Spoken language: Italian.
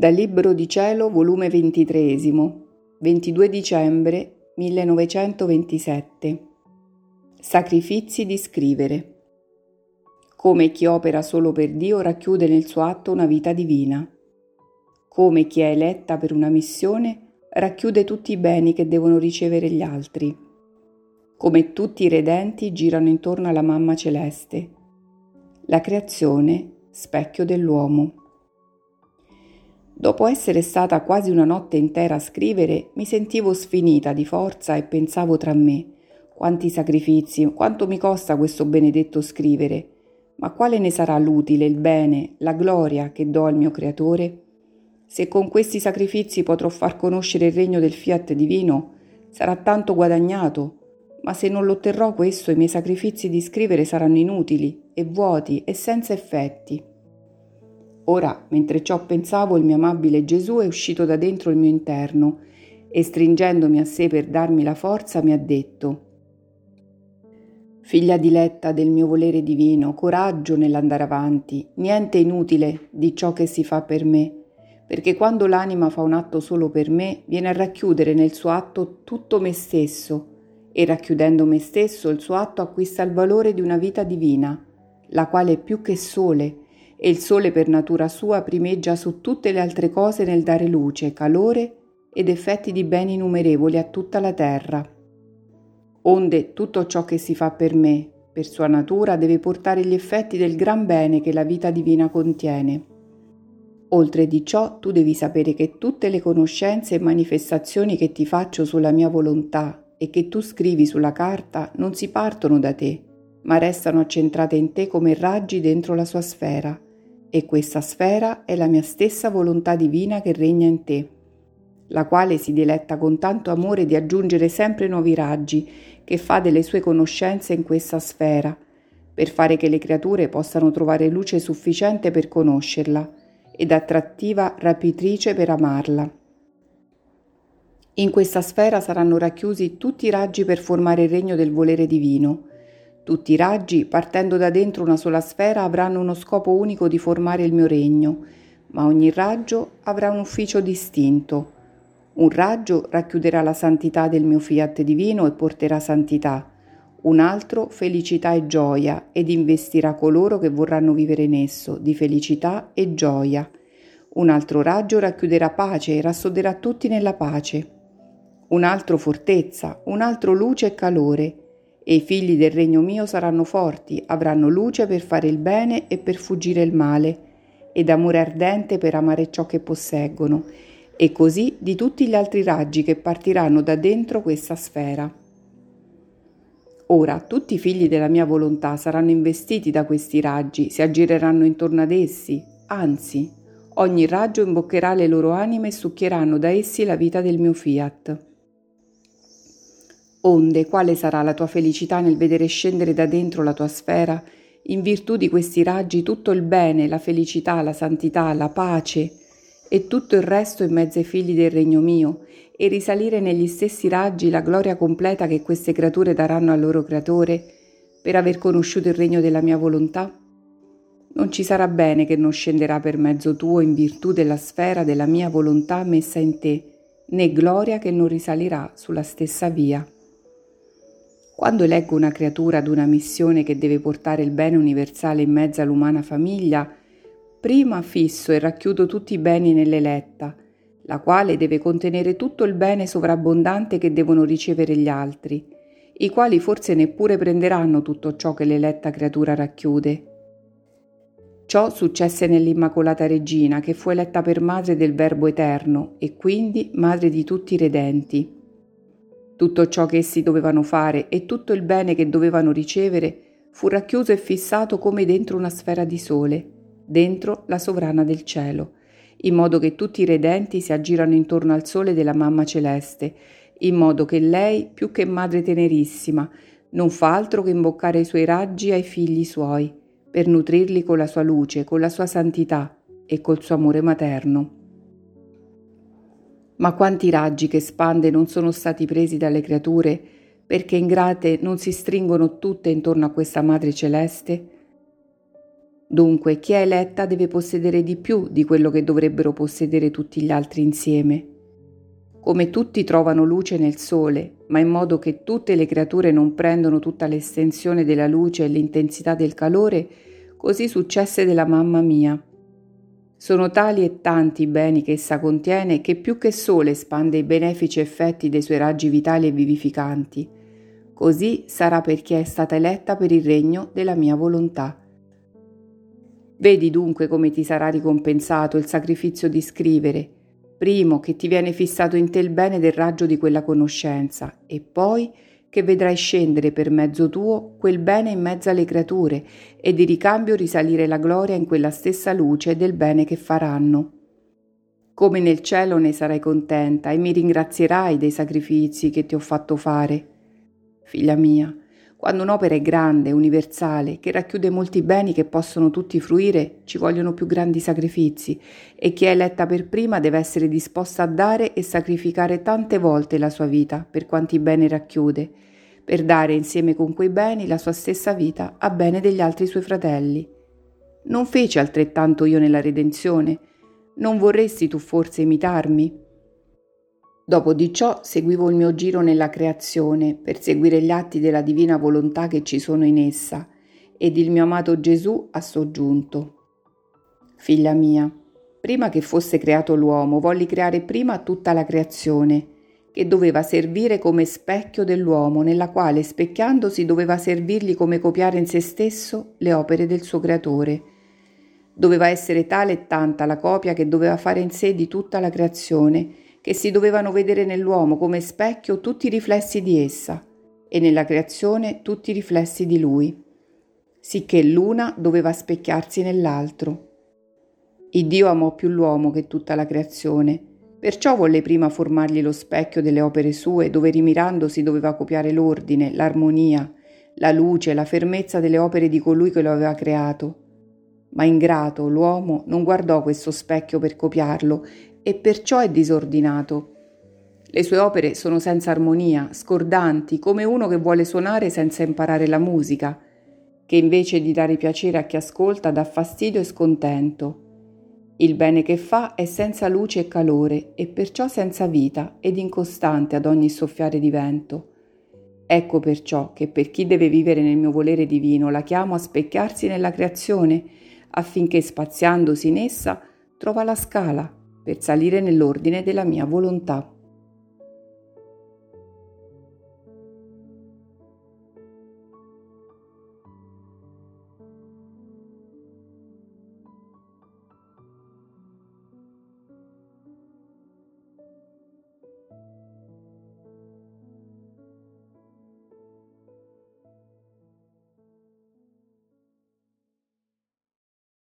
Dal Libro di Cielo, volume 23, 22 dicembre 1927. Sacrifizi di scrivere. Come chi opera solo per Dio racchiude nel suo atto una vita divina. Come chi è eletta per una missione racchiude tutti i beni che devono ricevere gli altri. Come tutti i redenti girano intorno alla mamma celeste. La creazione, specchio dell'uomo. Dopo essere stata quasi una notte intera a scrivere, mi sentivo sfinita di forza e pensavo tra me quanti sacrifici, quanto mi costa questo benedetto scrivere, ma quale ne sarà l'utile, il bene, la gloria che do al mio Creatore? Se con questi sacrifici potrò far conoscere il regno del fiat divino, sarà tanto guadagnato, ma se non l'otterrò questo i miei sacrifici di scrivere saranno inutili e vuoti e senza effetti. Ora, mentre ciò pensavo, il mio amabile Gesù è uscito da dentro il mio interno e stringendomi a sé per darmi la forza mi ha detto Figlia diletta del mio volere divino, coraggio nell'andare avanti, niente inutile di ciò che si fa per me, perché quando l'anima fa un atto solo per me, viene a racchiudere nel suo atto tutto me stesso, e racchiudendo me stesso il suo atto acquista il valore di una vita divina, la quale è più che sole, e il sole per natura sua primeggia su tutte le altre cose nel dare luce, calore ed effetti di beni innumerevoli a tutta la terra. Onde tutto ciò che si fa per me, per sua natura, deve portare gli effetti del gran bene che la vita divina contiene. Oltre di ciò, tu devi sapere che tutte le conoscenze e manifestazioni che ti faccio sulla mia volontà e che tu scrivi sulla carta non si partono da te, ma restano accentrate in te come raggi dentro la sua sfera e questa sfera è la mia stessa volontà divina che regna in te, la quale si diletta con tanto amore di aggiungere sempre nuovi raggi che fa delle sue conoscenze in questa sfera, per fare che le creature possano trovare luce sufficiente per conoscerla ed attrattiva rapitrice per amarla. In questa sfera saranno racchiusi tutti i raggi per formare il regno del volere divino, tutti i raggi, partendo da dentro una sola sfera, avranno uno scopo unico di formare il mio regno, ma ogni raggio avrà un ufficio distinto. Un raggio racchiuderà la santità del mio fiat divino e porterà santità, un altro felicità e gioia ed investirà coloro che vorranno vivere in esso di felicità e gioia. Un altro raggio racchiuderà pace e rassoderà tutti nella pace. Un altro fortezza, un altro luce e calore, e i figli del regno mio saranno forti, avranno luce per fare il bene e per fuggire il male, ed amore ardente per amare ciò che posseggono, e così di tutti gli altri raggi che partiranno da dentro questa sfera. Ora tutti i figli della mia volontà saranno investiti da questi raggi, si aggireranno intorno ad essi, anzi, ogni raggio imboccherà le loro anime e succhieranno da essi la vita del mio fiat. Onde, quale sarà la tua felicità nel vedere scendere da dentro la tua sfera, in virtù di questi raggi, tutto il bene, la felicità, la santità, la pace e tutto il resto in mezzo ai figli del regno mio, e risalire negli stessi raggi la gloria completa che queste creature daranno al loro creatore per aver conosciuto il regno della mia volontà? Non ci sarà bene che non scenderà per mezzo tuo in virtù della sfera della mia volontà messa in te, né gloria che non risalirà sulla stessa via. Quando eleggo una creatura ad una missione che deve portare il bene universale in mezzo all'umana famiglia, prima fisso e racchiudo tutti i beni nell'eletta, la quale deve contenere tutto il bene sovrabbondante che devono ricevere gli altri, i quali forse neppure prenderanno tutto ciò che l'eletta creatura racchiude. Ciò successe nell'Immacolata Regina, che fu eletta per madre del Verbo Eterno e quindi madre di tutti i redenti. Tutto ciò che essi dovevano fare e tutto il bene che dovevano ricevere fu racchiuso e fissato come dentro una sfera di sole, dentro la sovrana del cielo, in modo che tutti i redenti si aggirano intorno al sole della mamma celeste, in modo che lei, più che madre tenerissima, non fa altro che imboccare i suoi raggi ai figli suoi, per nutrirli con la sua luce, con la sua santità e col suo amore materno. Ma quanti raggi che spande non sono stati presi dalle creature perché ingrate non si stringono tutte intorno a questa Madre Celeste? Dunque chi è eletta deve possedere di più di quello che dovrebbero possedere tutti gli altri insieme. Come tutti trovano luce nel sole, ma in modo che tutte le creature non prendono tutta l'estensione della luce e l'intensità del calore, così successe della mamma mia. Sono tali e tanti i beni che essa contiene che più che sole espande i benefici effetti dei suoi raggi vitali e vivificanti. Così sarà per chi è stata eletta per il regno della mia volontà. Vedi dunque come ti sarà ricompensato il sacrificio di scrivere, primo che ti viene fissato in te il bene del raggio di quella conoscenza e poi che vedrai scendere per mezzo tuo quel bene in mezzo alle creature e di ricambio risalire la gloria in quella stessa luce del bene che faranno. Come nel cielo ne sarai contenta e mi ringrazierai dei sacrifici che ti ho fatto fare. Figlia mia, quando un'opera è grande, universale, che racchiude molti beni che possono tutti fruire, ci vogliono più grandi sacrifici e chi è eletta per prima deve essere disposta a dare e sacrificare tante volte la sua vita per quanti beni racchiude, per dare insieme con quei beni la sua stessa vita a bene degli altri suoi fratelli. Non feci altrettanto io nella redenzione? Non vorresti tu forse imitarmi? Dopo di ciò seguivo il mio giro nella creazione per seguire gli atti della divina volontà che ci sono in essa ed il mio amato Gesù ha soggiunto. Figlia mia, prima che fosse creato l'uomo, volli creare prima tutta la creazione, che doveva servire come specchio dell'uomo, nella quale specchiandosi doveva servirgli come copiare in se stesso le opere del suo creatore. Doveva essere tale e tanta la copia che doveva fare in sé di tutta la creazione, che si dovevano vedere nell'uomo come specchio tutti i riflessi di essa e nella creazione tutti i riflessi di lui, sicché l'una doveva specchiarsi nell'altro. Il Dio amò più l'uomo che tutta la creazione, perciò volle prima formargli lo specchio delle opere sue, dove rimirandosi doveva copiare l'ordine, l'armonia, la luce, la fermezza delle opere di colui che lo aveva creato. Ma ingrato l'uomo non guardò questo specchio per copiarlo e perciò è disordinato. Le sue opere sono senza armonia, scordanti, come uno che vuole suonare senza imparare la musica, che invece di dare piacere a chi ascolta dà fastidio e scontento. Il bene che fa è senza luce e calore e perciò senza vita ed incostante ad ogni soffiare di vento. Ecco perciò che per chi deve vivere nel mio volere divino la chiamo a specchiarsi nella creazione, affinché spaziandosi in essa trova la scala per salire nell'ordine della mia volontà.